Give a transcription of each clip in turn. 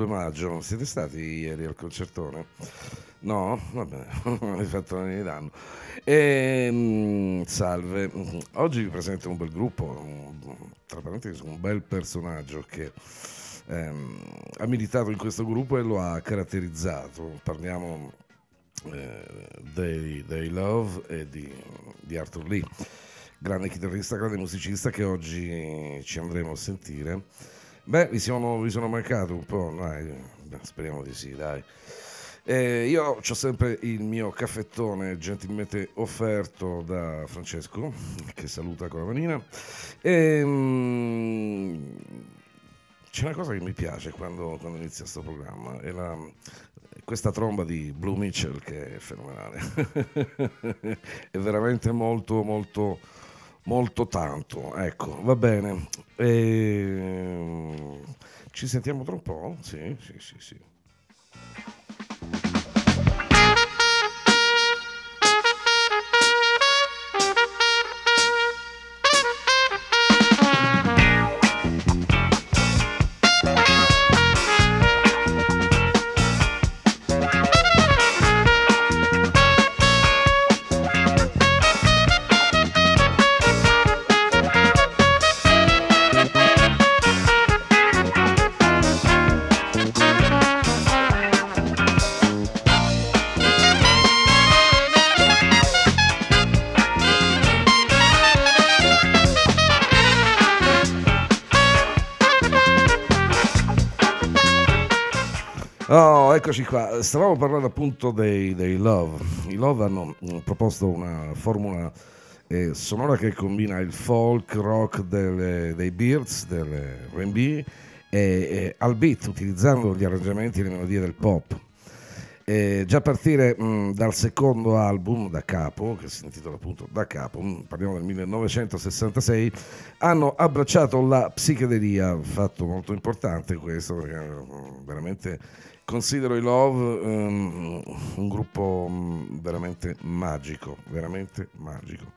2 maggio. Siete stati ieri al concertone? No? Vabbè, non hai fatto niente danno. E, salve, oggi vi presento un bel gruppo, tra parentesi un bel personaggio che ehm, ha militato in questo gruppo e lo ha caratterizzato. Parliamo eh, dei, dei Love e di, di Arthur Lee grande chitarrista, grande musicista che oggi ci andremo a sentire. Beh, vi sono, vi sono mancato un po', dai, speriamo di sì, dai. Eh, io ho sempre il mio caffettone gentilmente offerto da Francesco, che saluta con la manina. E, mm, c'è una cosa che mi piace quando, quando inizia questo programma, è la, questa tromba di Blue Mitchell che è fenomenale. è veramente molto, molto molto tanto. Ecco, va bene. E... Ci sentiamo tra un po'? Sì, sì, sì, sì. Eccoci qua. Stavamo parlando appunto dei, dei Love. I Love hanno mm, proposto una formula eh, sonora che combina il folk rock delle, dei Beards, dell'R&B e, e al beat, utilizzando gli arrangiamenti e le melodie del pop. E già a partire mh, mm, dal secondo album, Da Capo, che si intitola appunto Da Capo, mh, mm, parliamo del 1966, hanno abbracciato la psichedelia, fatto molto importante questo, perché veramente considero i Love um, un gruppo um, veramente magico, veramente magico.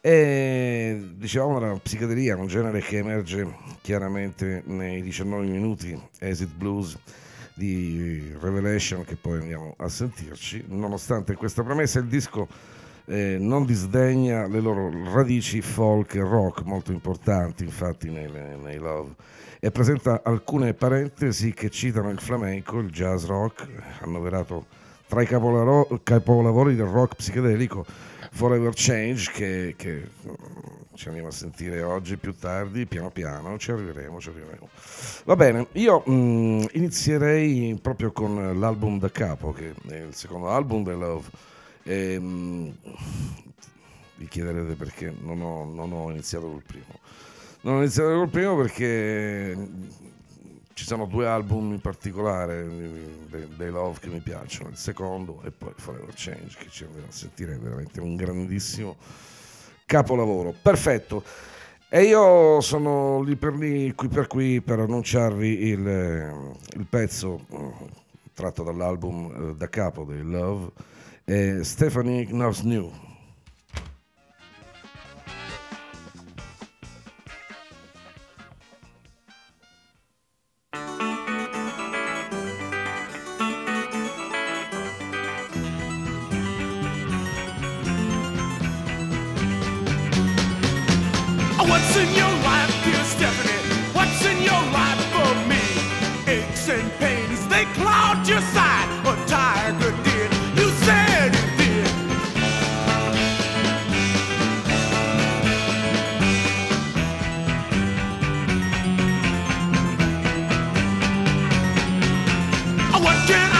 E dicevamo la psichedelia, un genere che emerge chiaramente nei 19 minuti, Exit Blues di Revelation, che poi andiamo a sentirci. Nonostante questa premessa, il disco eh, non disdegna le loro radici folk e rock molto importanti, infatti, nei, nei Love e presenta alcune parentesi che citano il flamenco, il jazz rock, annoverato tra i capolavori del rock psichedelico Forever Change che, che, mm, ci andiamo a sentire oggi più tardi, piano piano, ci arriveremo, ci arriveremo. Va bene, io mh, mm, inizierei proprio con l'album da capo, che è il secondo album dei Love. E, mh, mm, vi chiederete perché non ho, non ho iniziato col primo. Non ho iniziato col primo perché ci sono due album in particolare dei Love che mi piacciono, il secondo e poi Forever Change che ci andremo a sentire, è veramente un grandissimo capolavoro. Perfetto. E io sono lì per lì, qui per qui, per annunciarvi il, il pezzo eh, tratto dall'album eh, da capo dei Love, è Stephanie Knows New. Get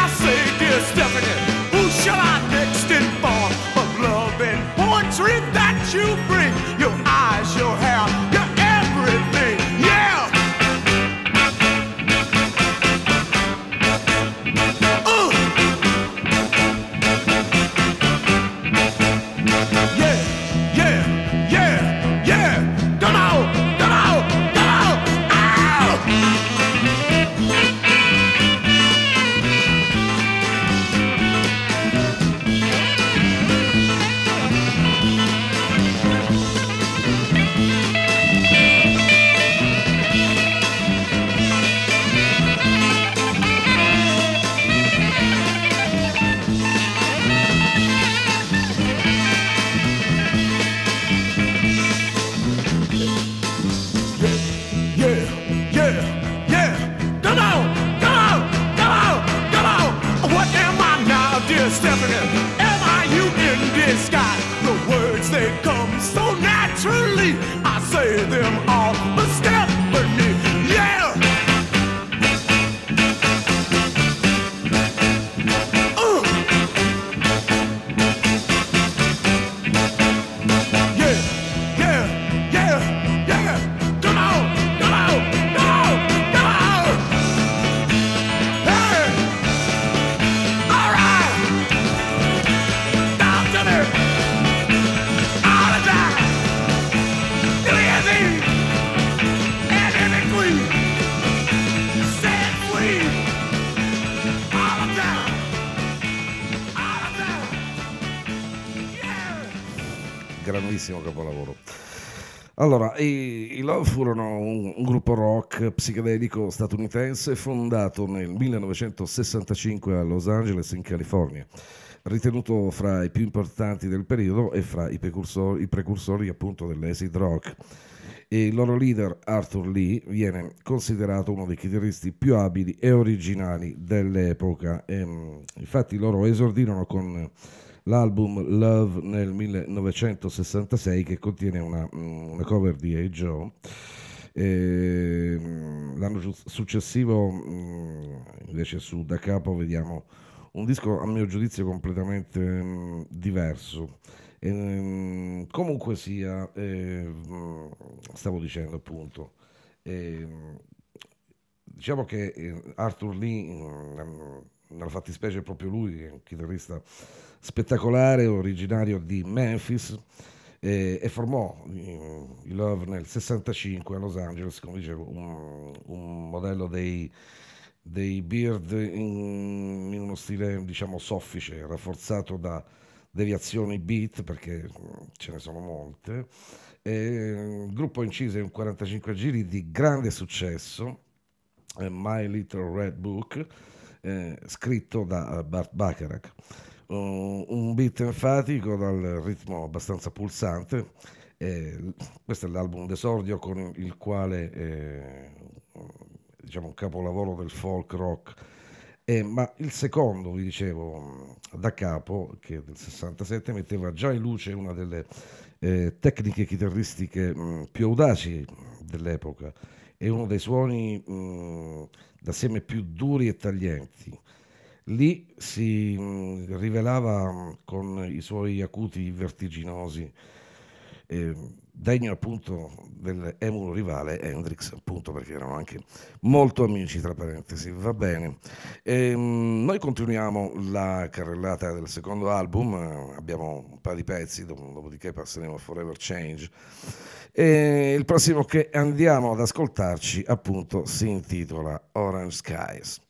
Allora, i, i Love furono un, un, gruppo rock psichedelico statunitense fondato nel 1965 a Los Angeles, in California, ritenuto fra i più importanti del periodo e fra i precursori, i precursori appunto dell'acid rock. E il loro leader Arthur Lee viene considerato uno dei chitarristi più abili e originali dell'epoca. E, infatti loro esordirono con l'album Love nel 1966 che contiene una, mm, una cover di Hey Joe. E, mm, l'anno successivo mm, invece su Da Capo vediamo un disco a mio giudizio completamente diverso. E, comunque sia, eh, stavo dicendo appunto, diciamo che eh, Arthur Lee, nella fattispecie proprio lui, è un chitarrista spettacolare, originario di Memphis, eh, e formò i Love nel 65 a Los Angeles, come dicevo, un, un modello dei, dei Beard in, in, uno stile diciamo soffice, rafforzato da deviazioni beat, perché ce ne sono molte. E il gruppo incise un 45 giri di grande successo, eh, My Little Red Book, eh, scritto da Bart Bacharach un beat enfatico dal ritmo abbastanza pulsante. Eh, questo è l'album d'esordio con il quale eh, diciamo un capolavoro del folk rock. Eh, ma il secondo, vi dicevo, da capo, che è del 67, metteva già in luce una delle eh, tecniche chitarristiche mh, più audaci dell'epoca e uno dei suoni mh, d'assieme più duri e taglienti lì si mm, rivelava mm, con i suoi acuti vertiginosi, eh, degno appunto dell'emulo rivale Hendrix, appunto perché erano anche molto amici, tra parentesi, va bene. E, noi continuiamo la carrellata del secondo album, abbiamo un paio di pezzi, dopodiché passeremo a Forever Change. E il prossimo che andiamo ad ascoltarci appunto si intitola Orange Skies.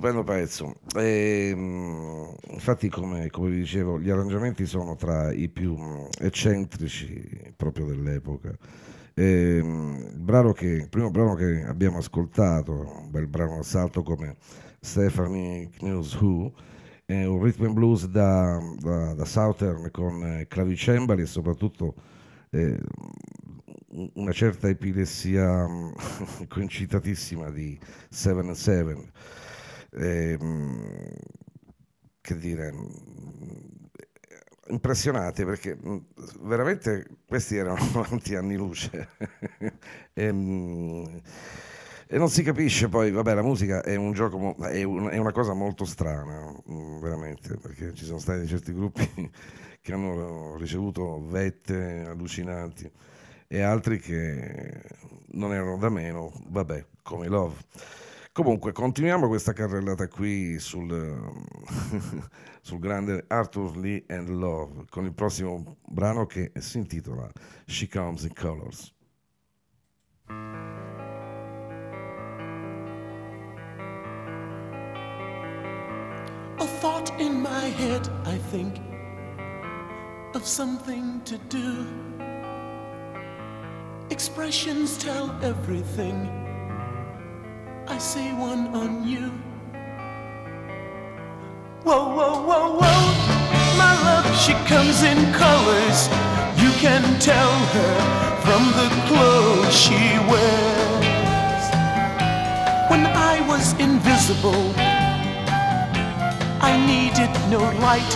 Stupendo, pezzo. E, ehm, infatti, come, come, vi dicevo, gli arrangiamenti sono tra i più mm, eccentrici proprio dell'epoca. E, ehm, il, che, il primo brano che abbiamo ascoltato, un bel brano salto come Stephanie Knows Who, è un rhythm and blues da, da, da Southern con eh, clavicembali e soprattutto eh, una certa epilessia mm, coincitatissima di Seven Seven. Eh, che dire, mm, impressionati perché mm, veramente questi erano tanti anni luce e, e, non si capisce poi, vabbè la musica è un gioco, è, un, è una cosa molto strana, veramente, perché ci sono stati certi gruppi che hanno ricevuto vette allucinanti e altri che non erano da meno, vabbè, come Love. Comunque, continuiamo questa carrellata qui sul, sul grande Arthur Lee and Love con il prossimo brano che si intitola She Comes in Colors. A thought in my head, I think, of something to do. Expressions tell everything. I see one on you. Whoa, whoa, whoa, whoa. My love, she comes in colors. You can tell her from the clothes she wears. When I was invisible, I needed no light.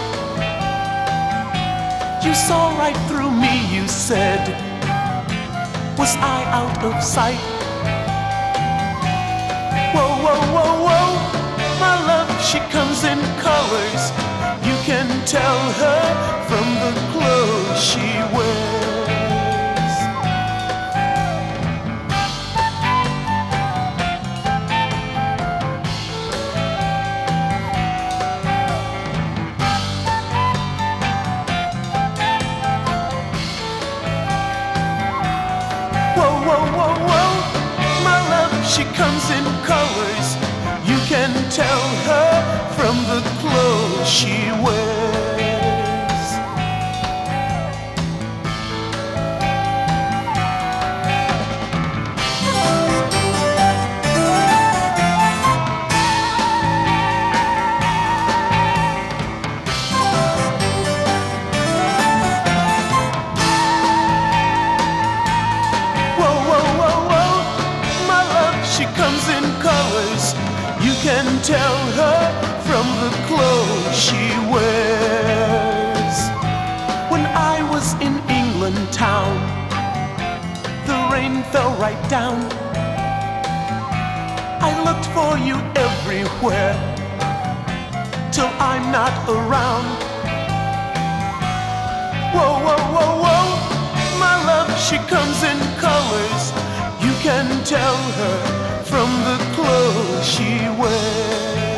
You saw right through me, you said. Was I out of sight? Whoa, whoa, whoa, whoa. My love, she comes in colors. You can tell her from the clothes she wears. Whoa, whoa, whoa, whoa. My love, she comes in she wears. Fell right down. I looked for you everywhere till I'm not around. Whoa, whoa, whoa, whoa, my love, she comes in colors. You can tell her from the clothes she wears.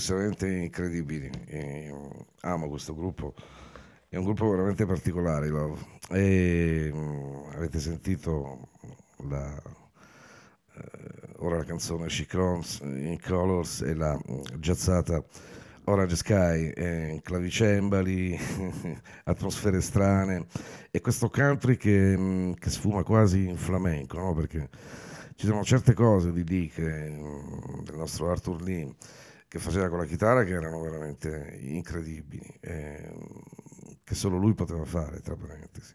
Assolutamente incredibili. E amo questo gruppo, è un gruppo veramente particolare. Love. E, mh, avete sentito la, ora la canzone She Comes in Colors e la mm, jazzata Orange Sky, eh, clavicembali, atmosfere strane e questo country che, mm, che sfuma quasi in flamenco, no? perché ci sono certe cose di lì che, mm, del nostro Arthur Lee che faceva con la chitarra che erano veramente incredibili, eh, che solo lui poteva fare, tra parentesi.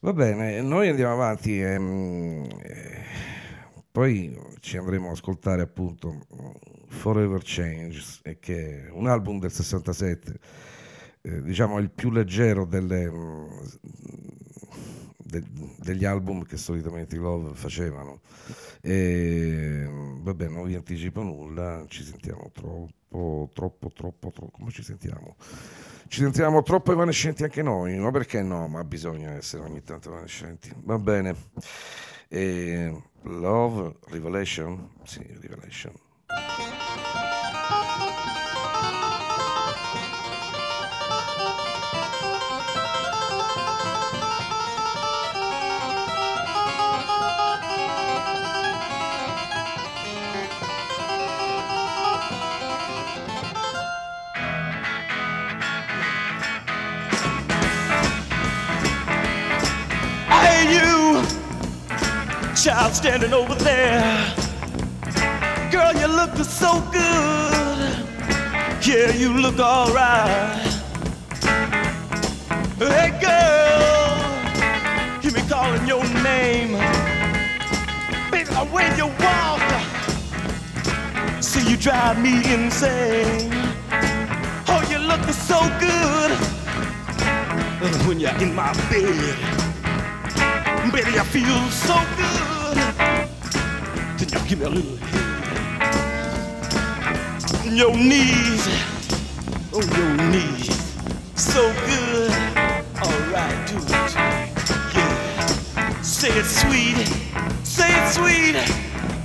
Va bene, noi andiamo avanti. Ehm, eh, poi ci andremo ad ascoltare appunto Forever Change, che è un album del 67, eh, diciamo il più leggero delle, de, degli album che solitamente i Love facevano. E, vabbè, non vi anticipo nulla, ci sentiamo troppo, troppo, troppo, troppo, come ci sentiamo? Ci sentiamo troppo evanescenti anche noi, ma perché no? Ma bisogna essere ogni tanto evanescenti. Va bene. E Love, Revelation? Sì, Revelation. Child standing over there. Girl, you look so good. Yeah, you look alright. Hey, girl, hear me calling your name. Baby, the way you walk, see you drive me insane. Oh, you look so good when you're in my bed. Baby, I feel so good. Give me a little head. Your knees, oh your knees, so good. All right, do it. Yeah. Say it sweet, say it sweet.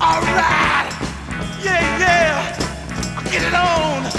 All right. Yeah, yeah. Get it on.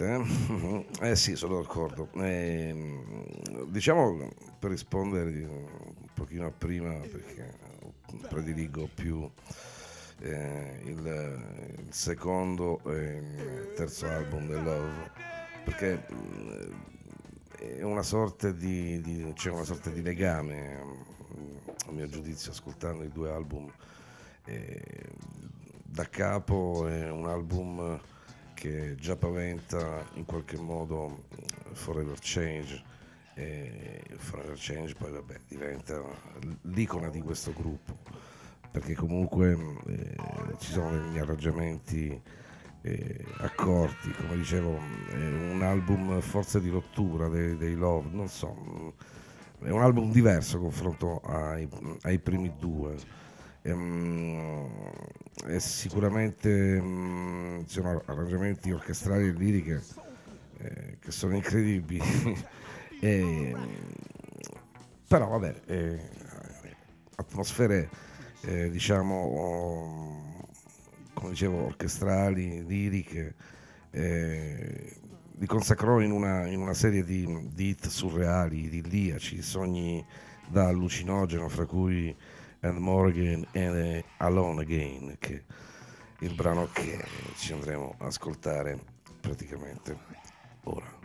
Strabiliante, eh? eh sì, sono d'accordo. Eh, diciamo, per rispondere un pochino a prima, perché prediligo più eh, il, il, secondo e il terzo album del Love, perché è una sorta di, di, c'è una sorta di legame, a mio giudizio, ascoltando i due album. Eh, da capo è un album che già paventa in qualche modo Forever Change e Forever Change poi vabbè, diventa l'icona di questo gruppo. Perché comunque eh, ci sono degli arrangiamenti eh, accorti, come dicevo, è un album forse di rottura dei, dei Love, non so, è un album diverso confronto ai, ai primi due Ehm, e sicuramente mh, ci sono arrangiamenti orchestrali e liriche eh, che sono incredibili. e, però vabbè, eh, atmosfere eh, diciamo come dicevo orchestrali, liriche eh, li consacrò in una, in una serie di, di hit surreali, idilliaci, sogni da allucinogeno, fra cui and Morgan and Alone Again, che è il brano che ci andremo a ascoltare praticamente ora.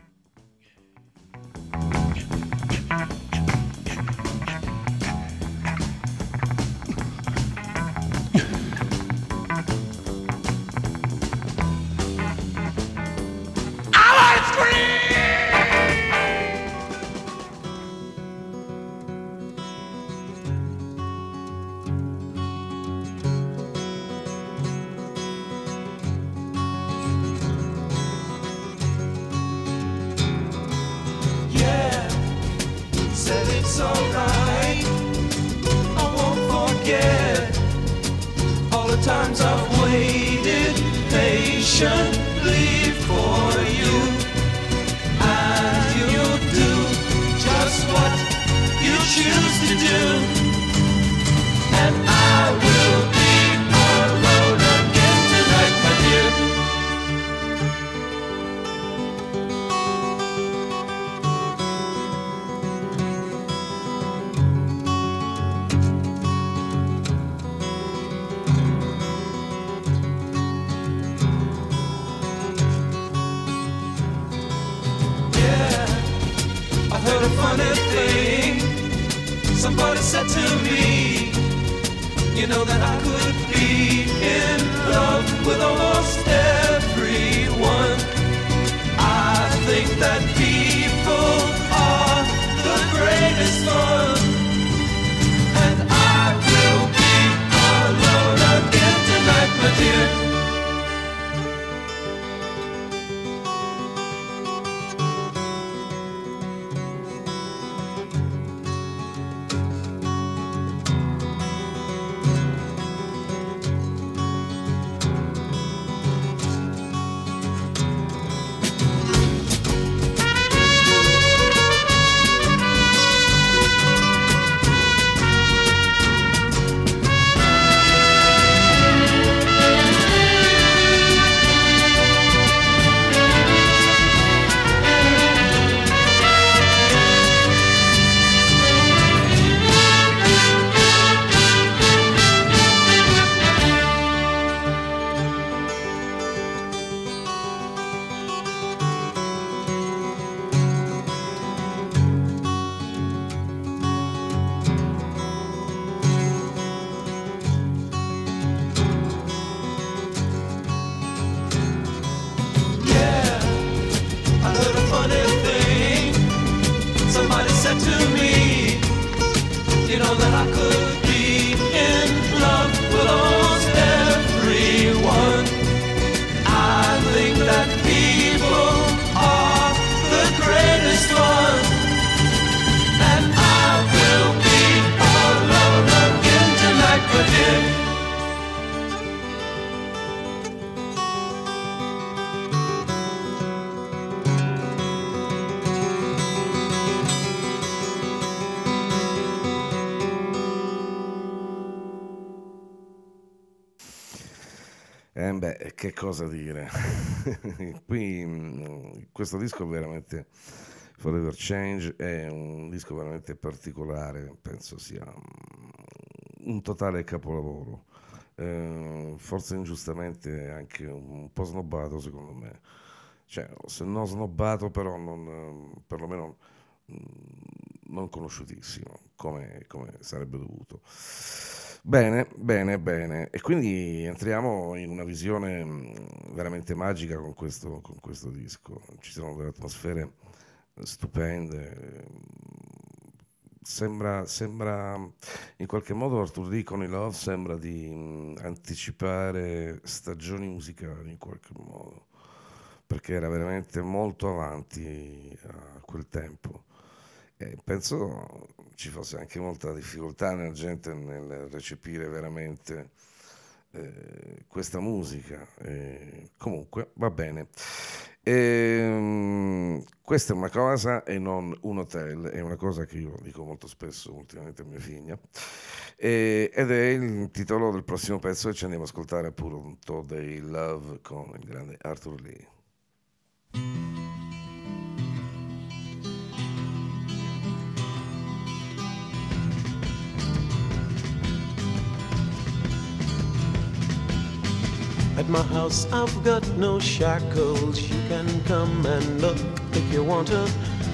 Qui mm, questo disco veramente Forever Change è un disco veramente particolare, penso sia mm, un totale capolavoro. Eh, forse ingiustamente anche un po' snobbato secondo me. Cioè, se non snobbato però non, perlomeno mm, non conosciutissimo come, come sarebbe dovuto. Bene, bene, bene. E quindi entriamo in una visione mm, veramente magica con questo, con questo disco. Ci sono delle atmosfere stupende. Sembra, sembra in qualche modo Arthur D. con i Love sembra di mm, anticipare stagioni musicali in qualche modo, perché era veramente molto avanti a quel tempo. E penso ci fosse anche molta difficoltà nella gente nel recepire veramente eh, questa musica. Eh, comunque va bene. E, um, questa è una cosa e non un hotel, è una cosa che io dico molto spesso ultimamente a mia figlia. E, ed è il titolo del prossimo pezzo e ci andiamo ad ascoltare appunto dei Love con il grande Arthur Lee. At my house, I've got no shackles. You can come and look if you want to.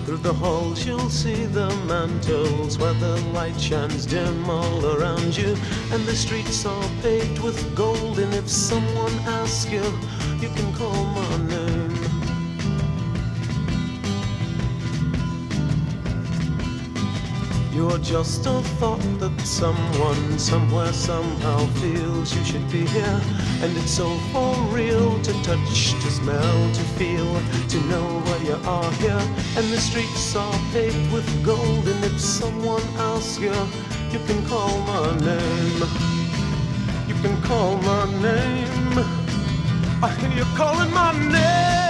Through the halls, you'll see the mantles where the light shines dim all around you. And the streets are paved with gold. And if someone asks you, you can call my You're just a thought that someone, somewhere, somehow feels you should be here. And it's so for real to touch, to smell, to feel, to know why you are here. And the streets are paved with gold. And if someone asks you, you can call my name. You can call my name. I hear you calling my name.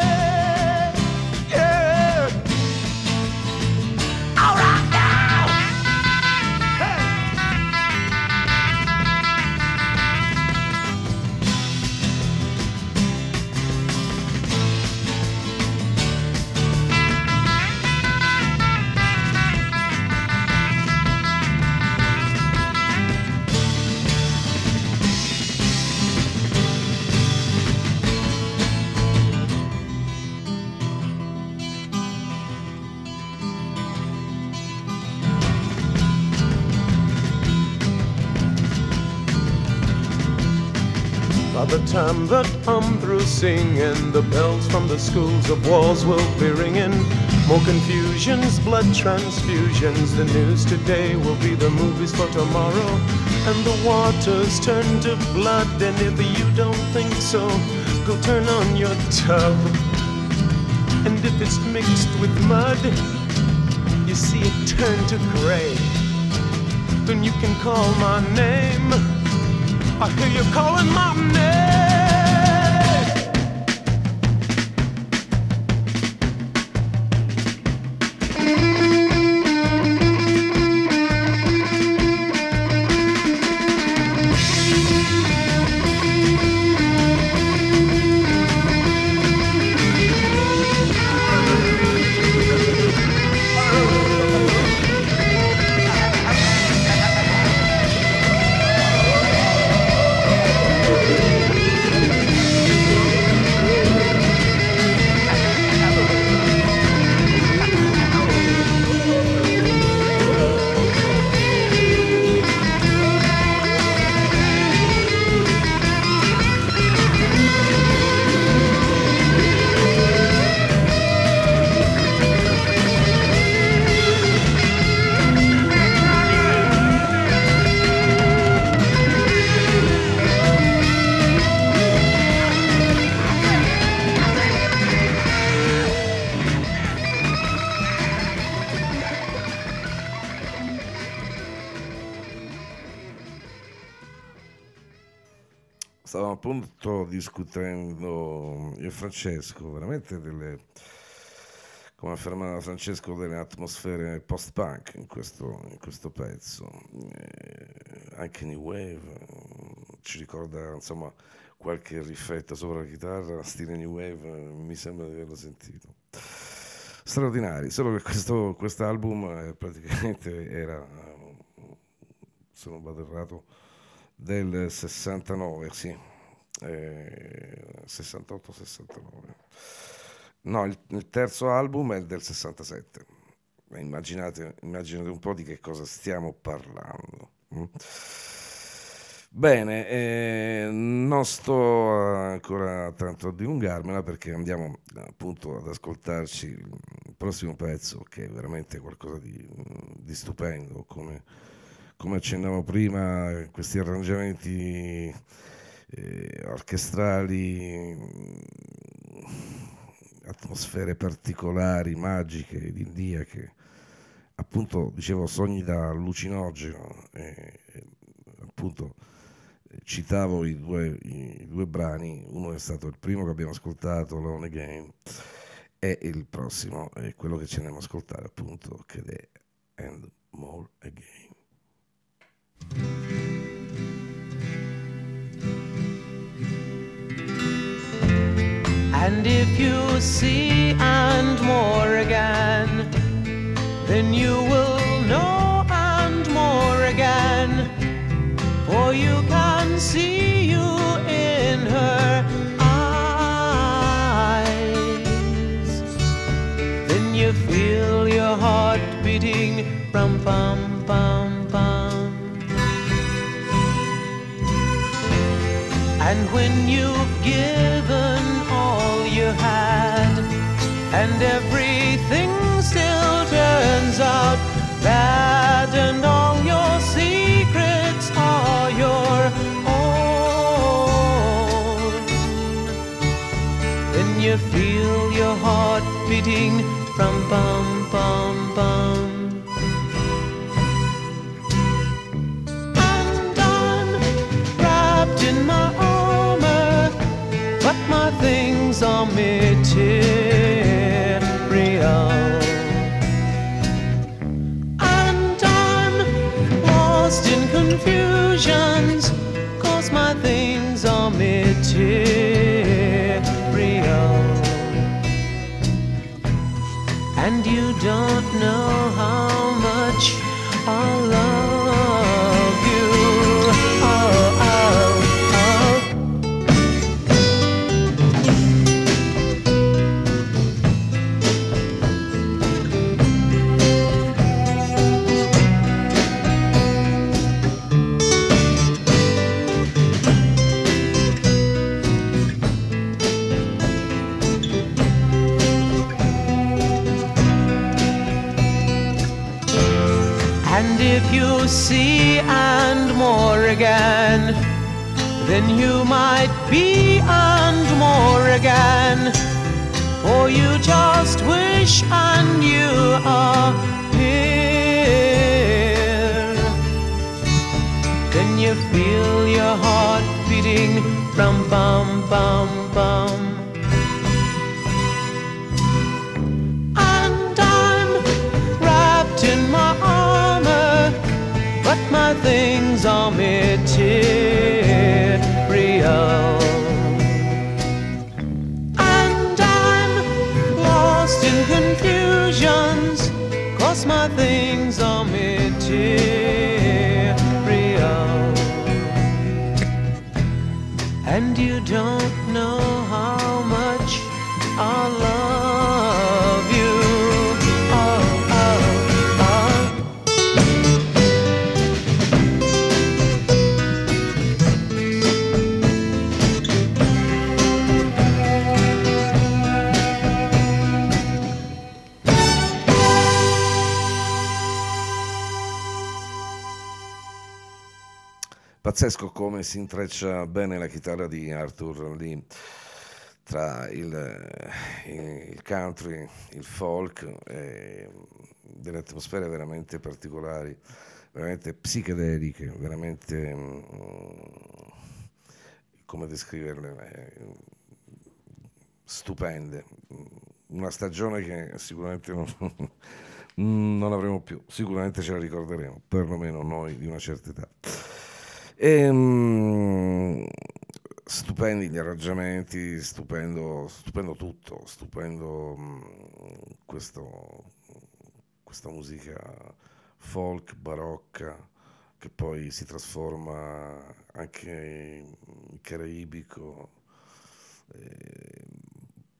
Time that I'm through singing, the bells from the schools of walls will be ringing. More confusions, blood transfusions. The news today will be the movies for tomorrow. And the waters turn to blood. And if you don't think so, go turn on your tub. And if it's mixed with mud, you see it turn to gray. Then you can call my name. I hear you calling my name. Discutendo io Francesco, veramente delle, come affermava Francesco, delle atmosfere post-punk in questo, in questo pezzo. Eh, anche New Wave ci ricorda insomma qualche rifletto sopra la chitarra, stile New Wave, mi sembra di averlo sentito. Straordinari, solo che questo quest'album eh, praticamente era, se non vado errato, del 69, sì, eh, 68-69. No, il, il, terzo album è del 67. Immaginate, immaginate un po' di che cosa stiamo parlando. Mm? Bene, eh, non sto ancora tanto a dilungarmela perché andiamo appunto ad ascoltarci il prossimo pezzo che è veramente qualcosa di, di stupendo, come, come, accennavo prima, questi arrangiamenti eh, orchestrali, atmosfere particolari, magiche, idilliache, appunto dicevo sogni da allucinogeno, eh, appunto citavo i due, i due, brani, uno è stato il primo che abbiamo ascoltato, Lone Again, e il prossimo è quello che ci andiamo ad ascoltare appunto, che è And More Again. And if you see and more again, then you will know and more again, for you can see you in her eyes. Then you feel your heart beating rum pum pum pum. And when you've given and everything still turns out bad, and all your secrets are your own. Then you feel your heart beating from bum bum bum. Wrapped in my armor, but my things are material. And I'm lost in my things are material. and you don't know how and more again, then you might be and more again. For you just wish and you are here. Then you feel your heart beating rum bum bum bum. My things are material. And I'm lost in confusions, cause my things are material. And you don't Pazzesco come si intreccia bene la chitarra di Arthur Lee tra il, eh, il country, il folk, delle atmosfere veramente particolari, veramente psichedeliche, veramente mm, come descriverle, eh, stupende. Una stagione che sicuramente non, non avremo più, sicuramente ce la ricorderemo, perlomeno noi di una certa età. Ehm, stupendi gli arrangiamenti, stupendo, stupendo tutto, stupendo mh, questo, questa musica folk, barocca, che poi si trasforma anche in caraibico, eh,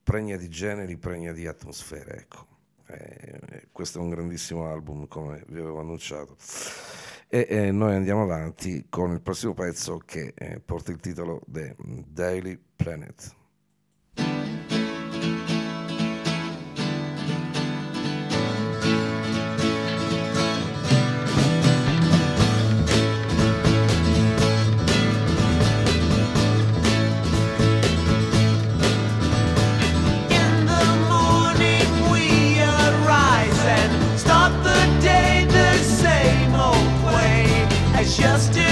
pregna di generi, pregna di atmosfere, ecco. Eh, questo è un grandissimo album, come vi avevo annunciato. E eh, noi andiamo avanti con il prossimo pezzo che eh, porta il titolo The Daily Planet. just did.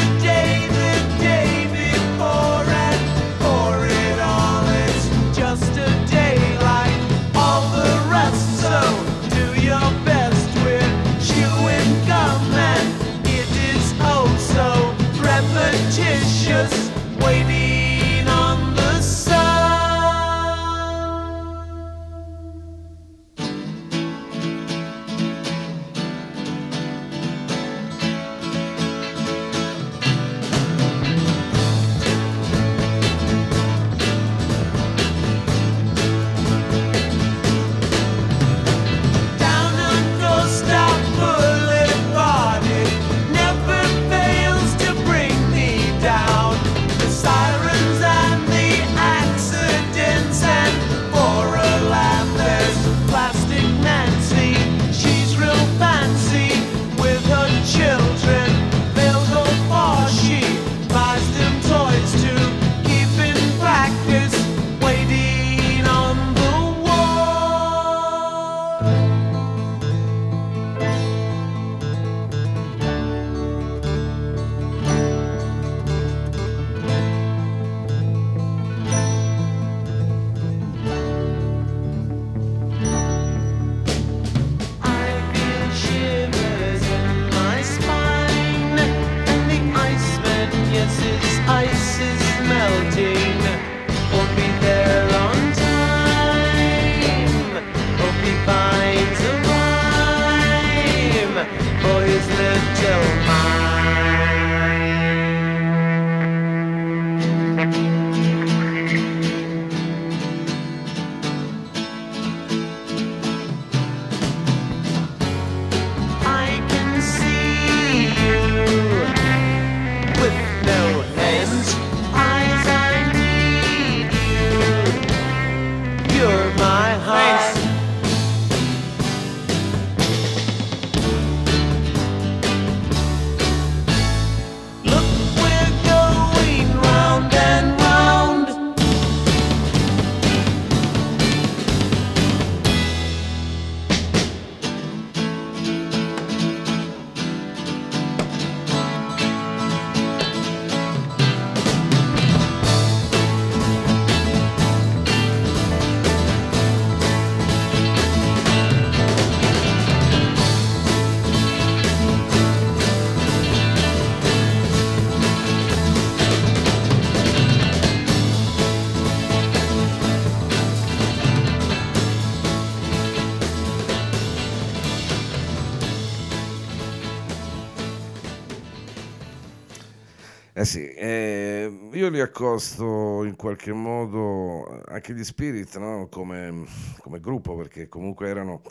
Eh sì, eh, io li accosto in qualche modo anche gli Spirit no? come, come, gruppo perché comunque erano,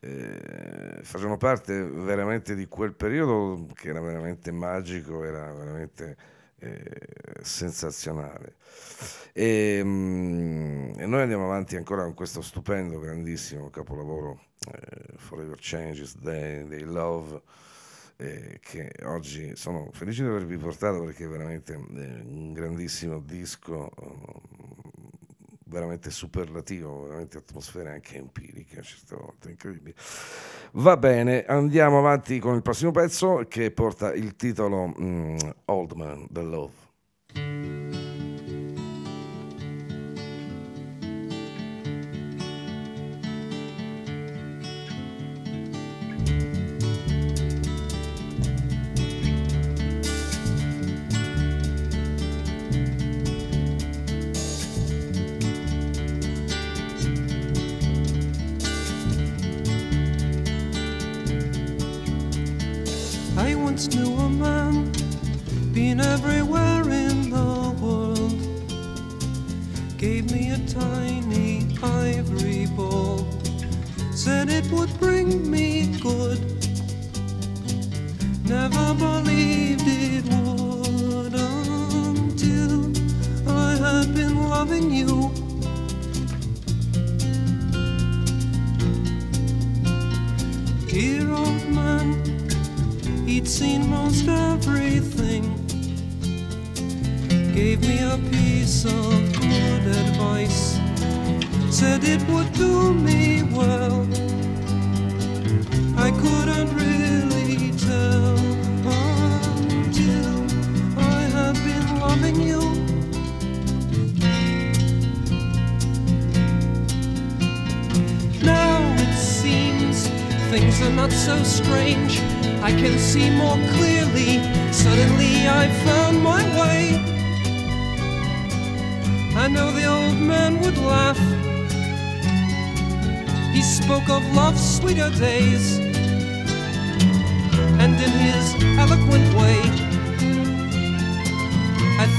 eh, facevano parte veramente di quel periodo che era veramente magico, era veramente eh, sensazionale. E, mm, e, noi andiamo avanti ancora con questo stupendo, grandissimo capolavoro eh, Forever Changes, Day, Day Love eh, che oggi sono felice di avervi portato perché è veramente eh, un grandissimo disco, mm, veramente superlativo, veramente atmosfera anche empirica, certe volte, incredibile. Va bene, andiamo avanti con il prossimo pezzo che porta il titolo mm, Old Man, The Love.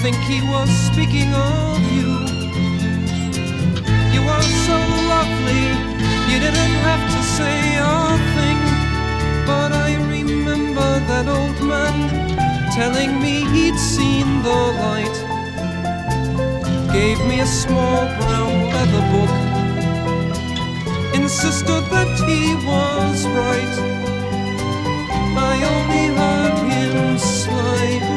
Think he was speaking of you. You are so lovely, you didn't have to say a thing. But I remember that old man telling me he'd seen the light. Gave me a small brown leather book, insisted that he was right. I only heard him slightly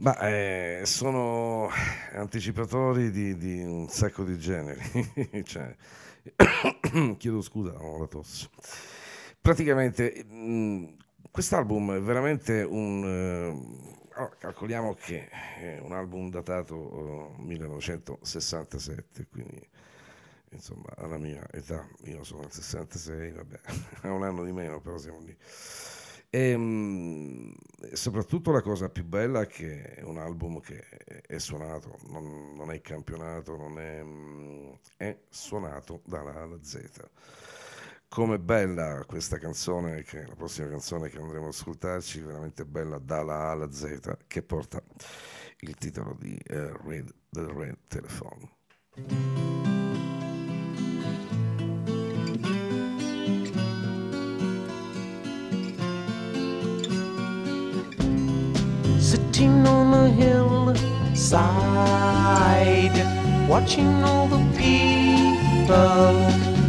Ma eh, sono anticipatori di, di un sacco di generi. Cioè, chiedo scusa, ho la tosse. Praticamente, mh, quest'album è veramente un... eh, calcoliamo che è un album datato eh, 1967, quindi insomma alla mia età, io sono del 66, vabbè, ha un anno di meno, però siamo lì. E, mh, e soprattutto la cosa più bella è che è un album che è, suonato, non, non è campionato, non è, è suonato dalla A alla Z. Come bella questa canzone, che la prossima canzone che andremo ad ascoltarci, veramente bella dalla A alla Z, che porta il titolo di eh, Red, The Red Telephone. Sitting on a hillside, watching all the people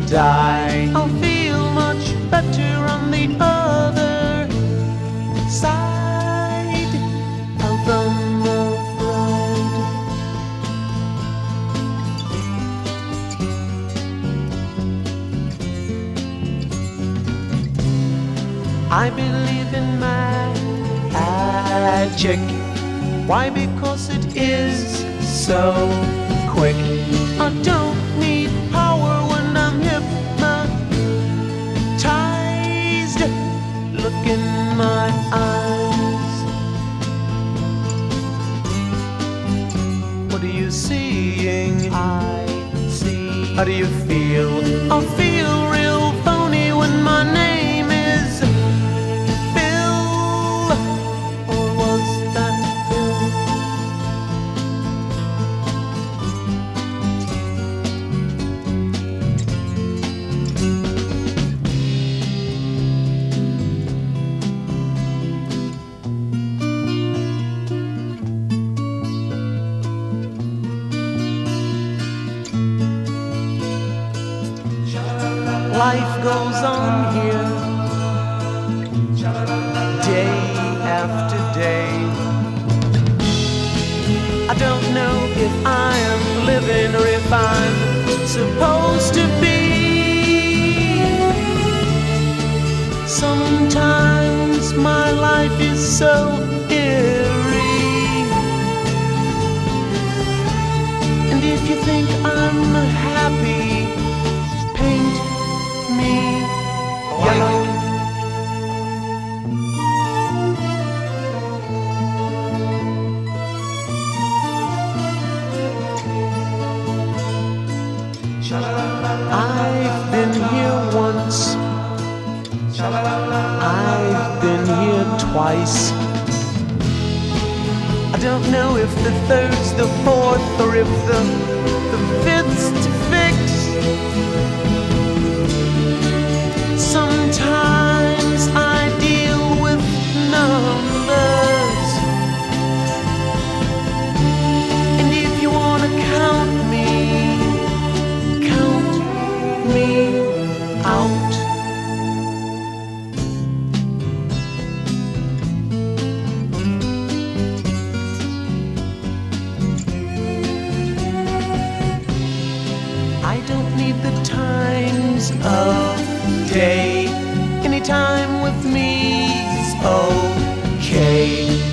die. I'll feel much better on the other side of the road. I believe in magic. Why? Because it is so quick. I don't need power when I'm hypnotized. Look in my eyes. What are you seeing? I see. How do you feel? I feel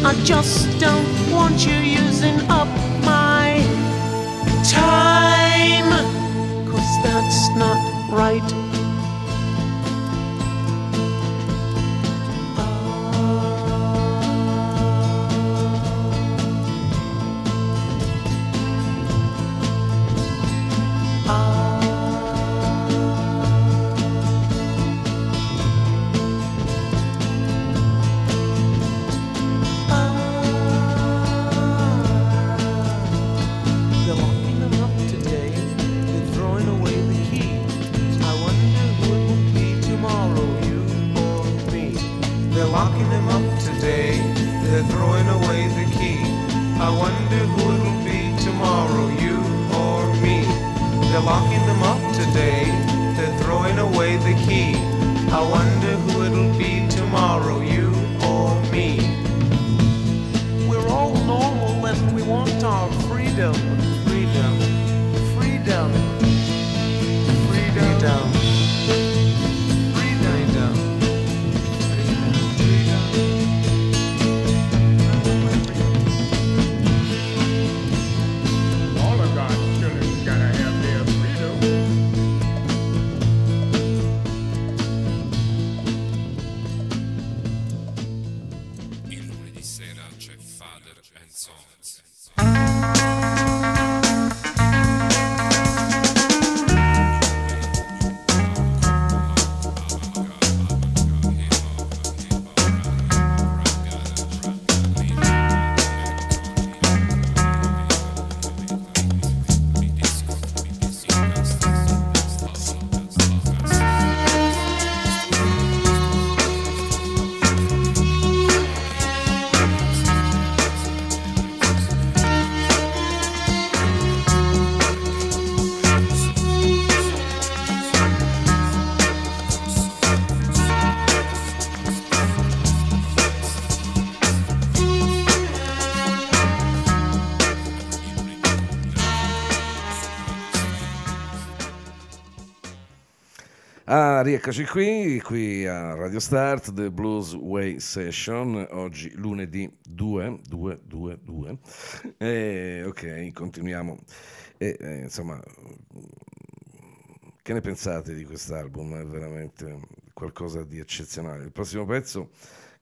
I just don't want you using up my time. Cause that's not right. Ah, rieccoci qui, qui a Radio Start, The Blues Way Session, oggi lunedì 2, 2, 2, 2. E, ok, continuiamo. E, eh, insomma, che ne pensate di quest'album? È veramente qualcosa di eccezionale. Il prossimo pezzo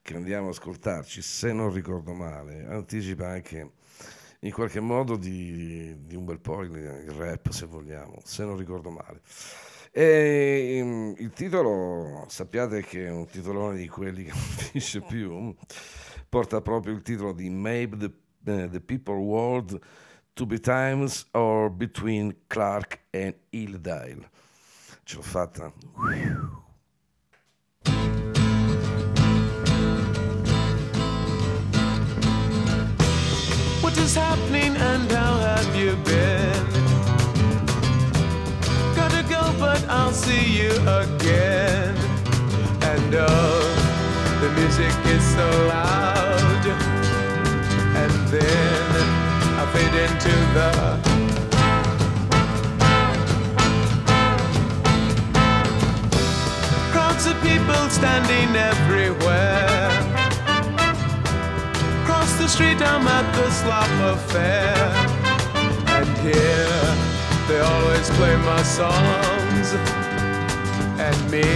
che andiamo ad ascoltarci, se non ricordo male, anticipa anche in qualche modo di, di un bel po' il, il rap, se vogliamo, se non ricordo male. E, mm, il titolo, sappiate che è un titolone di quelli che non finisce più, porta proprio il titolo di Maybe the, eh, the People World to be Times or Between Clark and Hildale. Ce l'ho fatta. What is happening and how have you been? but I'll see you again. And oh, the music is so loud. And then I fade into the Crowds of people standing everywhere. Cross the street, I'm at the slop affair. And here they always play my songs. And me,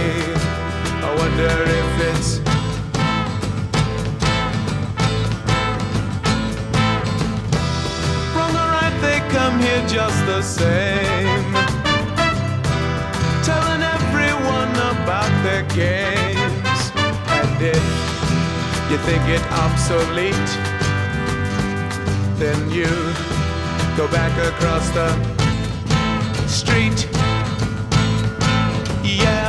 I wonder if it's wrong or right, they come here just the same. Telling everyone about their games. And if you think it obsolete, then you go back across the street. Yeah.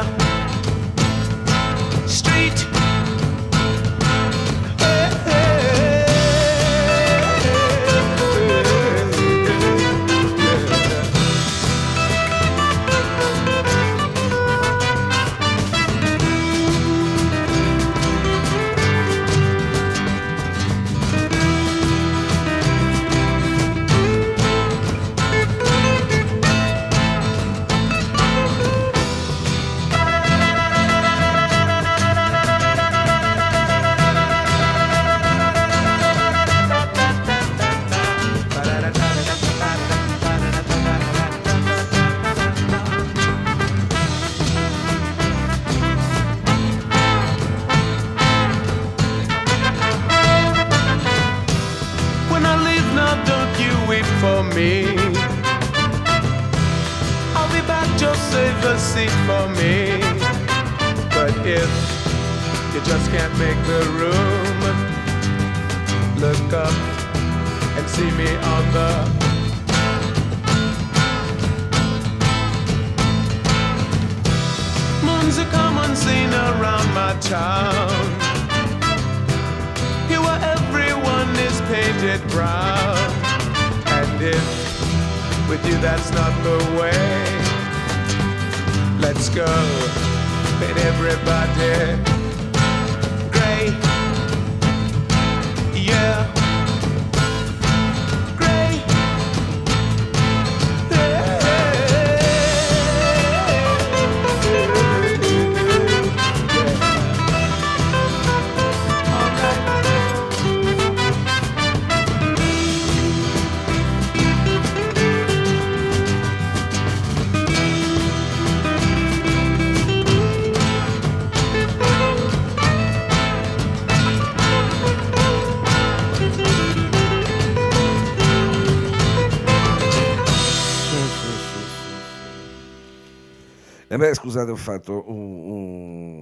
Beh, scusate, ho fatto un,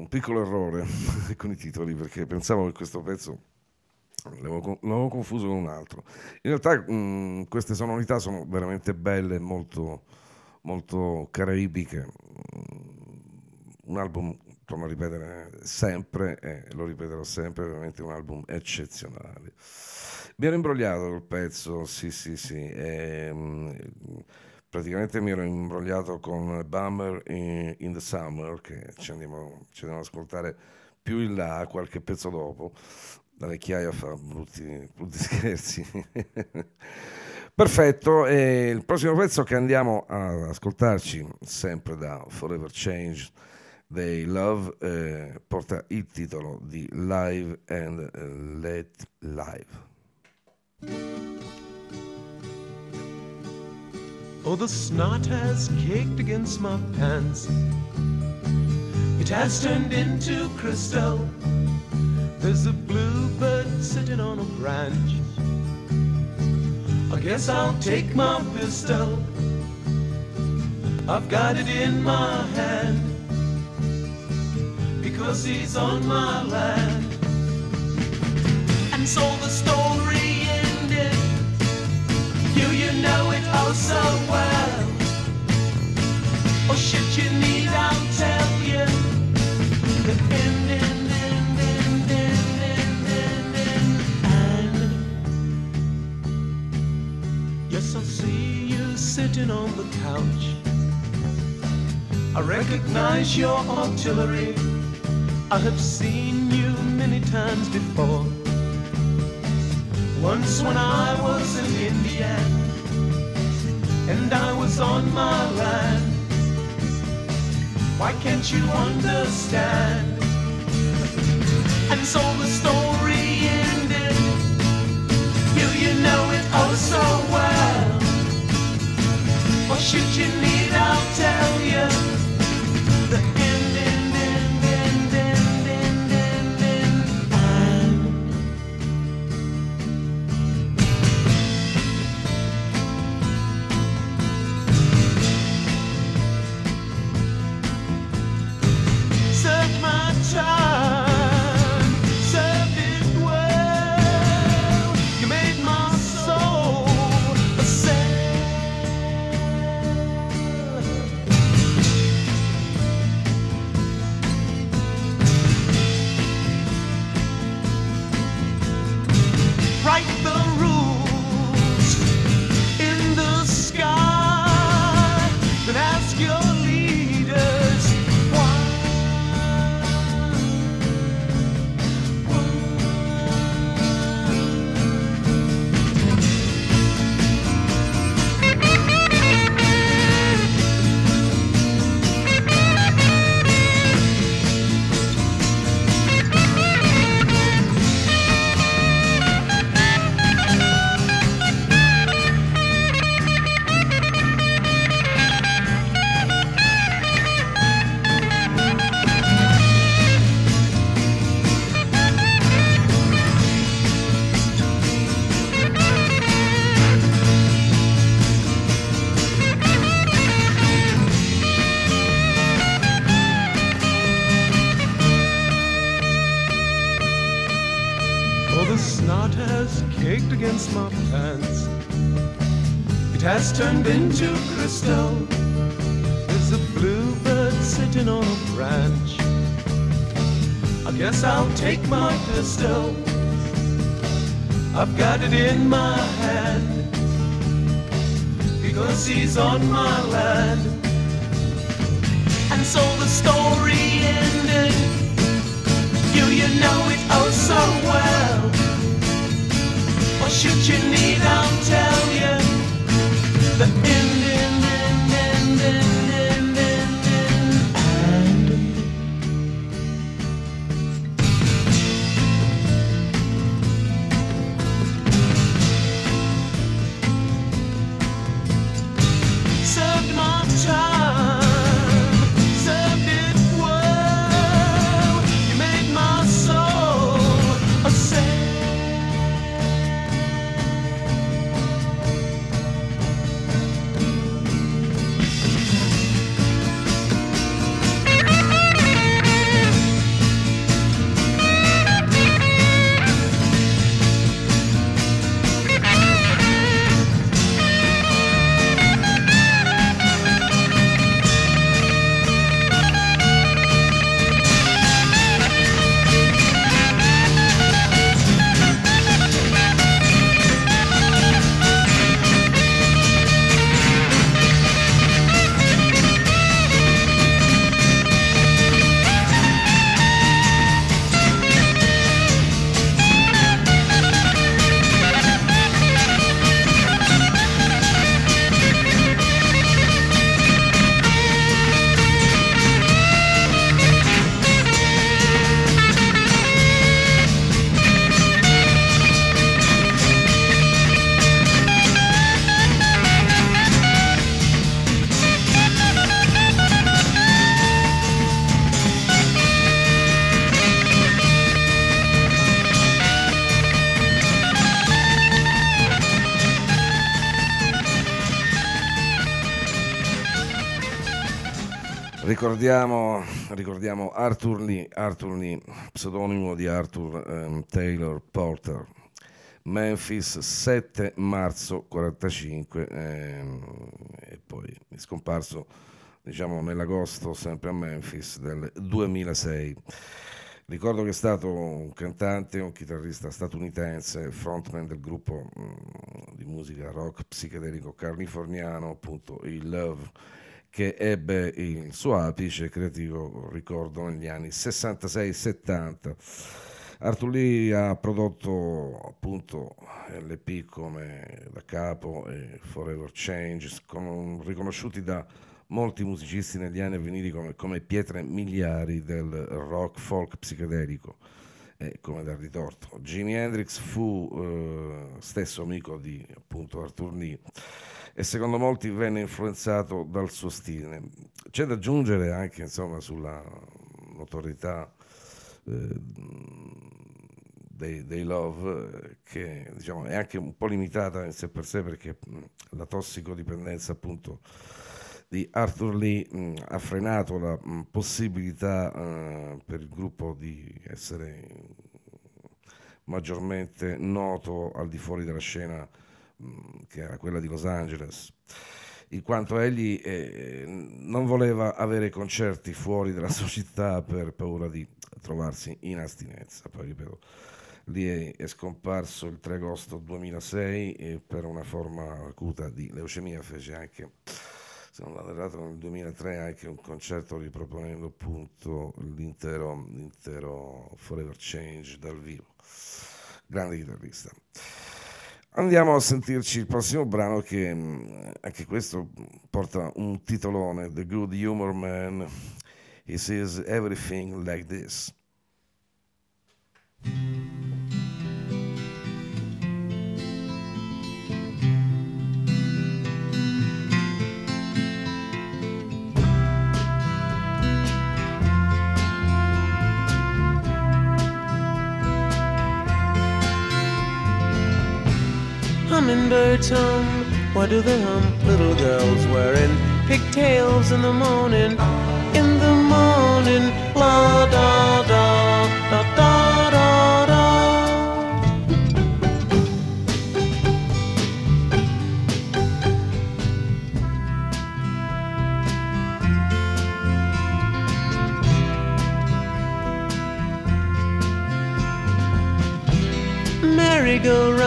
un piccolo errore con i titoli perché pensavo che questo pezzo l'avevo, con- l'avevo confuso con un altro. In realtà mh, queste sonorità sono veramente belle, molto, molto caraibiche. Un album, torno a ripetere sempre, e lo ripeterò sempre, veramente un album eccezionale. Mi ero imbrogliato col pezzo, sì, sì, sì. e, mh, praticamente mi ero imbrogliato con Bummer in, in the Summer, che ci andiamo, ci andiamo ad ascoltare più in là, qualche pezzo dopo. La vecchiaia fa brutti, brutti scherzi. Perfetto, e il prossimo pezzo che andiamo ad ascoltarci, sempre da Forever Change dei Love, eh, porta il titolo di Live and eh, Let Live. The snot has caked against my pants. It has turned into crystal. There's a bluebird sitting on a branch. I guess I'll take my pistol. I've got it in my hand. Because he's on my land. And so the story ended. You, you know oh so well. Oh shit, you need, I'll tell you. And yes, I see you sitting on the couch. I recognize your artillery. I have seen you many times before. Once when I was an Indian and I was on my land. Why can't you understand? And so the story ended. You, you know it oh so well. Or should you need, I'll tell you. Pistol. I've got it in my hand. Because he's on my land. And so the story ended. You, you know it oh so well. Or should you need, I'll tell you. The end, Ricordiamo, ricordiamo Arthur Lee, Arthur Lee, pseudonimo di Arthur ehm, Taylor Porter, Memphis 7 marzo 45 ehm, e poi è scomparso diciamo nell'agosto sempre a Memphis del 2006. Ricordo che è stato un cantante, un chitarrista statunitense, frontman del gruppo mm, di musica rock psichedelico californiano, appunto i Love, che ebbe il suo apice creativo, ricordo, negli anni 66-70. Arthur Lee ha prodotto appunto LP come Da Capo e Forever Change, con- riconosciuti da molti musicisti negli anni avveniti come, come pietre miliari del rock folk psichedelico. e come dargli torto. Jimi Hendrix fu eh, stesso amico di appunto Arthur Lee e secondo molti venne influenzato dal suo stile. C'è da aggiungere anche insomma sulla notorietà eh, dei, dei Love che diciamo, è anche un po' limitata in sé per sé perché la tossicodipendenza appunto di Arthur Lee mh, ha frenato la mh, possibilità eh, per il gruppo di essere maggiormente noto al di fuori della scena che era quella di Los Angeles in quanto egli eh, non voleva avere concerti fuori dalla sua città per paura di trovarsi in astinenza. Poi ripeto, lì è, è scomparso il 3 agosto 2006 e per una forma acuta di leucemia fece anche, se non vado errato, nel 2003 anche un concerto riproponendo appunto l'intero, l'intero Forever Change dal vivo. Grande chitarrista. Andiamo a sentirci il prossimo brano che mh, anche questo porta un titolone, The Good Humor Man. He says everything like this. Hummingbirds hum, why do they hum? Little girls wearing pigtails in the morning, in the morning, la da da da da da da. Merry-go-rounds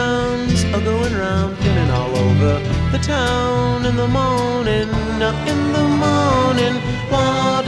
over the town in the morning, in the morning, la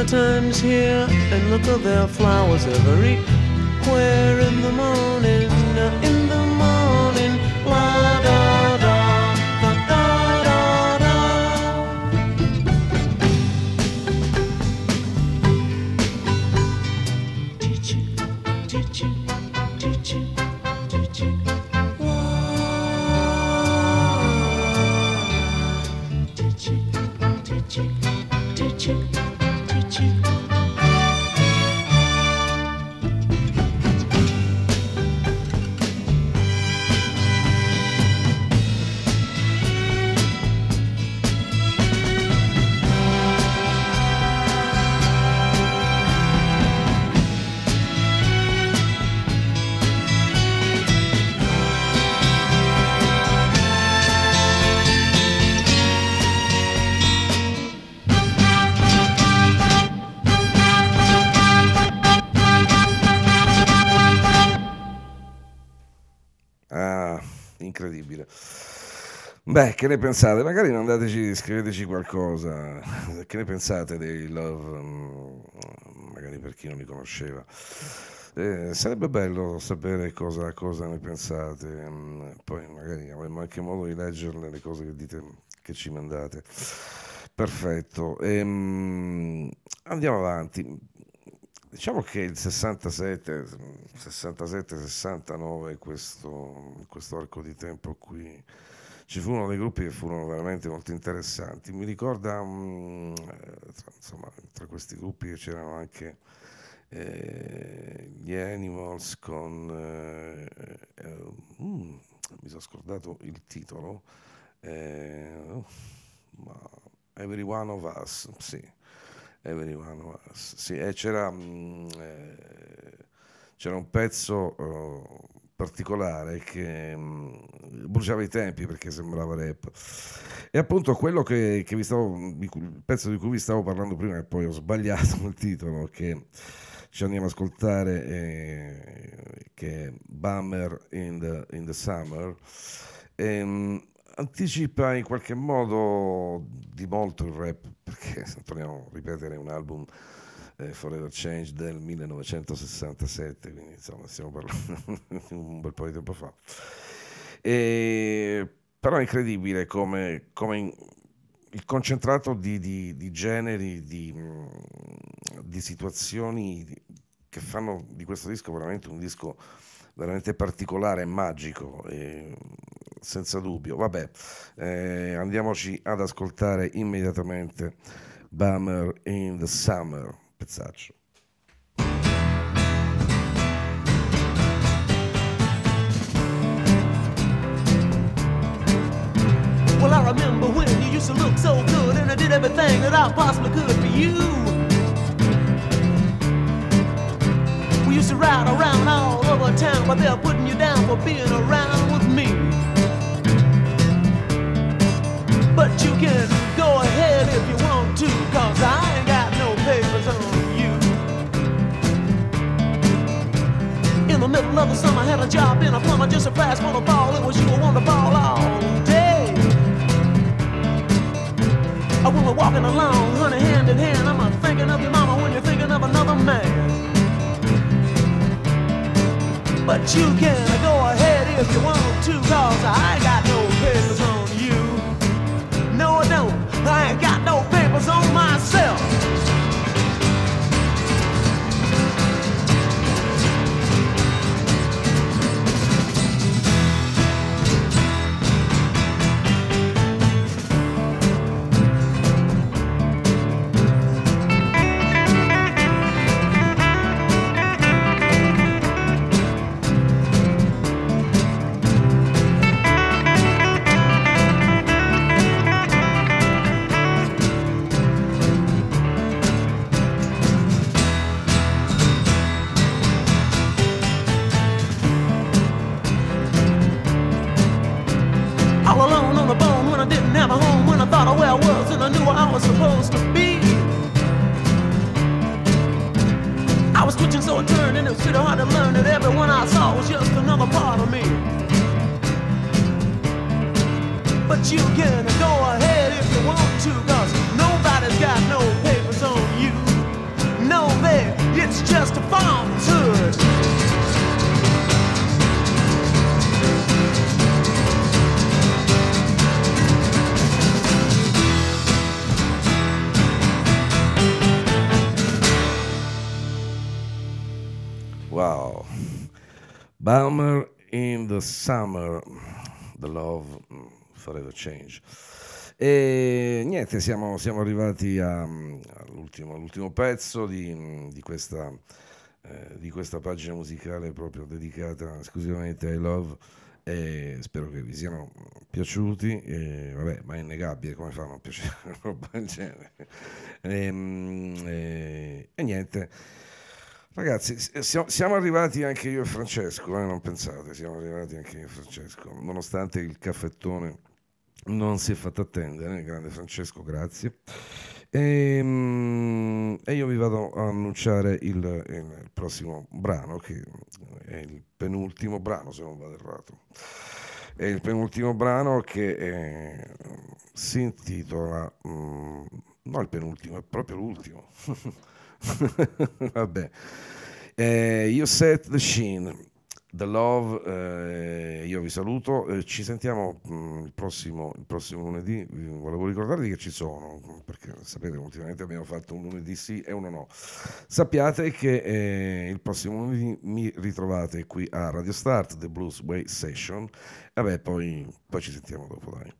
Summertime's here, and look at their flowers everywhere in the morning, Beh, che ne pensate? Magari mandateci, scriveteci qualcosa. Che ne pensate dei Love? mm, Magari per chi non li conosceva. Eh, sarebbe bello sapere cosa, cosa ne pensate. mm, Poi magari avremo anche modo di leggerle le cose che dite, che ci mandate. Perfetto. Ehm, andiamo avanti. Diciamo che il 67, 67, 69, questo, questo arco di tempo qui, ci furono dei gruppi che furono veramente molto interessanti. Mi ricorda, mm, eh, tra, insomma, tra questi gruppi c'erano anche eh, gli Animals con... eh, eh, mm, mi sono scordato il titolo. eh, oh, ma Every One of Us, sì. Every One of Us, sì. C'era, mm, eh, c'era un pezzo eh, particolare che mm, bruciava i tempi perché sembrava rap. E appunto quello che, che vi stavo, il pezzo di cui vi stavo parlando prima e poi ho sbagliato il titolo, che ci andiamo ad ascoltare, eh, che è Bummer in the, in the Summer, ehm, anticipa in qualche modo di molto il rap, perché torniamo a ripetere, un album Forever Change del 1967, quindi insomma stiamo parlando un bel po' di tempo fa. E, però è incredibile come, come in- il concentrato di, di- di generi, di, mm, di situazioni che fanno di questo disco veramente un disco veramente particolare, magico, e, senza dubbio. Vabbè, eh, andiamoci ad ascoltare immediatamente Bummer in the Summer, pezzaccio. Well, I remember when you used to look so good, and I did everything that I possibly could for you. We used to ride around all over town, but they're putting you down for being around had a job in a plumber, just a fast for the ball. It was you who won the ball all day. When we're walking along, honey, hand in hand, I'm a thinking of your mama when you're thinking of another man. But you can go ahead if you want to, cause I ain't got no papers on you. No, I don't. I ain't got no Bummer in the Summer, The Love Forever Change. E niente, siamo, siamo arrivati a- all'ultimo, all'ultimo pezzo di, di questa, eh, di questa pagina musicale proprio dedicata esclusivamente ai Love e spero che vi siano piaciuti. E, vabbè, ma è innegabile come fa a piacere roba del genere. Ehm, e- e niente. Ragazzi, siamo, arrivati anche io e Francesco, eh, non pensate, siamo arrivati anche io e Francesco, nonostante il caffettone non si è fatto attendere, grande Francesco, grazie. Ehm, E, io vi vado a annunciare il, il prossimo brano, che è il penultimo brano, se non vado errato. È il penultimo brano che eh, si intitola... mm, no, il penultimo, è proprio l'ultimo. Vabbè. Eh, you set the scene. The Love, eh, io vi saluto, eh, ci sentiamo mm, il, prossimo, il prossimo lunedì, volevo ricordarvi che ci sono, perché sapete ultimamente abbiamo fatto un lunedì sì e uno no. Sappiate che eh, il prossimo lunedì mi ritrovate qui a Radio Start, The Blues Way Session, vabbè poi, poi ci sentiamo dopo dai.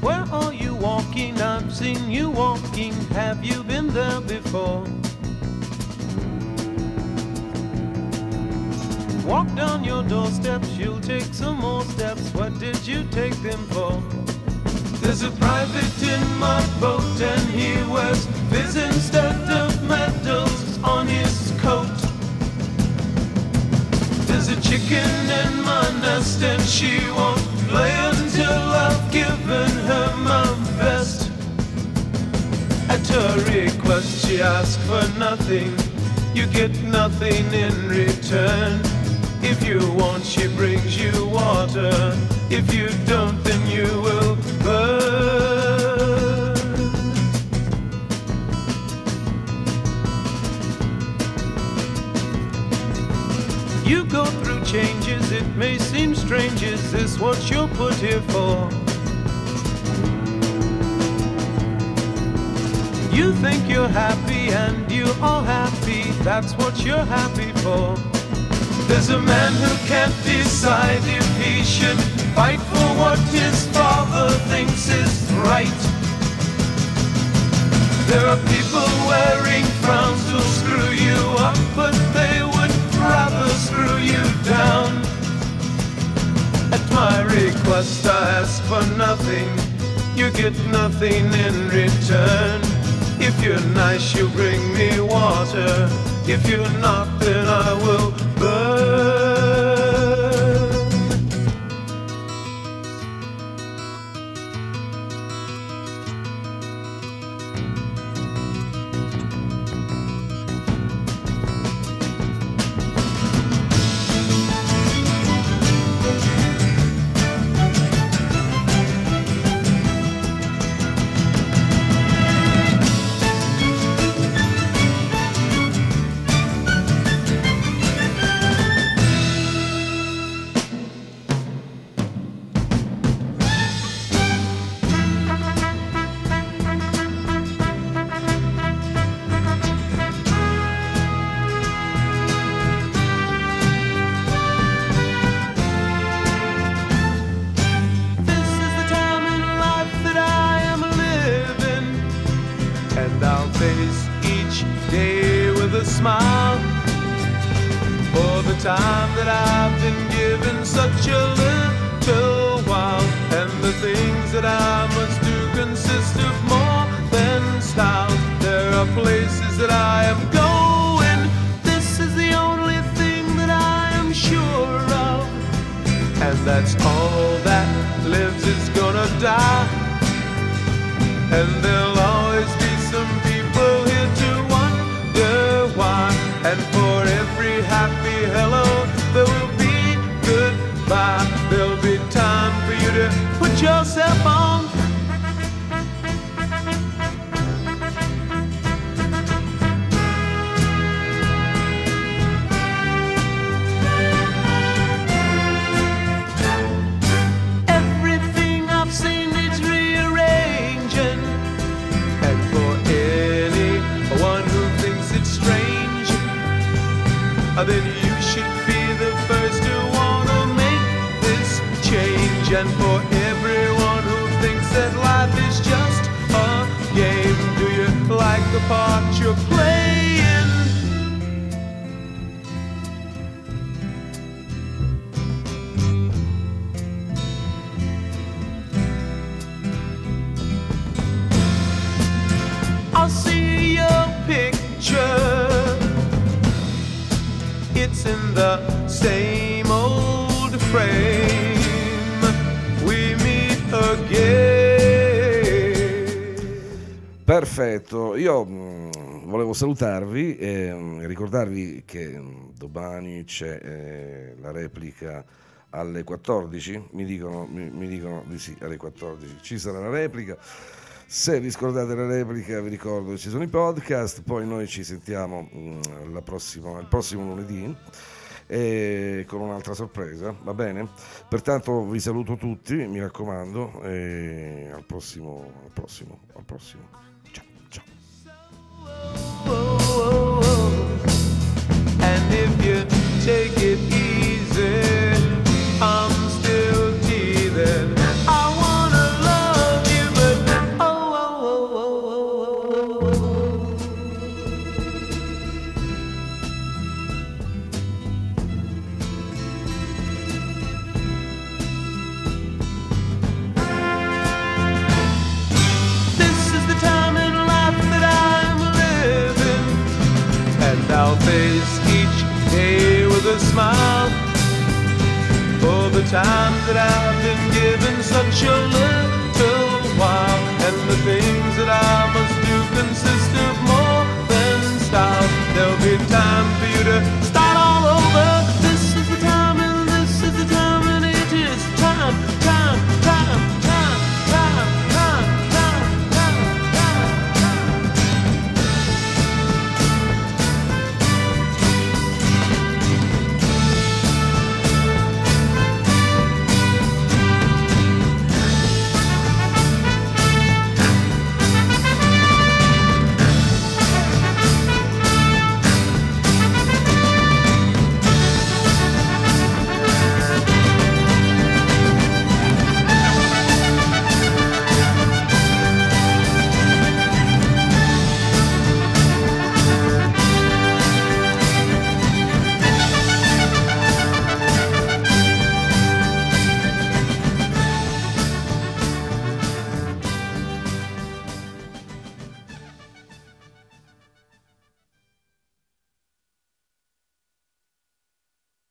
Where are you walking? I've seen you walking. Have you been there before? Walk down your doorstep, you'll take some more steps. What did you take them for? There's a private in my boat, and he wears his instead of medals on his coat. There's a chicken in my nest, and she won't lay until I've given her my best. At her request, she asks for nothing. You get nothing in return. If you want, she brings you water. If you don't, then you will You go through changes, it may seem strange. Is this what you're put here for? You think you're happy and you are happy, that's what you're happy for. There's a man who can't decide if he should fight for what his father thinks is right. There are people wearing frowns who'll screw you up, but they screw you down. At my request, I ask for nothing. You get nothing in return. If you're nice, you bring me water. If you're not, then I will the same old frame. We meet again. Perfetto, io mh, volevo salutarvi e mh, ricordarvi che mh, domani c'è eh, la replica alle 14, mi dicono, mi, mi dicono di sì, alle 14 ci sarà la replica. Se vi scordate la replica vi ricordo che ci sono i podcast, poi noi ci sentiamo mh, prossima- il prossimo lunedì e con un'altra sorpresa, va bene? Pertanto vi saluto tutti, mi raccomando, e al prossimo, al prossimo, al prossimo. Ciao, ciao. And if you take time that I've been given such a little while, and the things that I must do consist of more than style. There'll be time for you to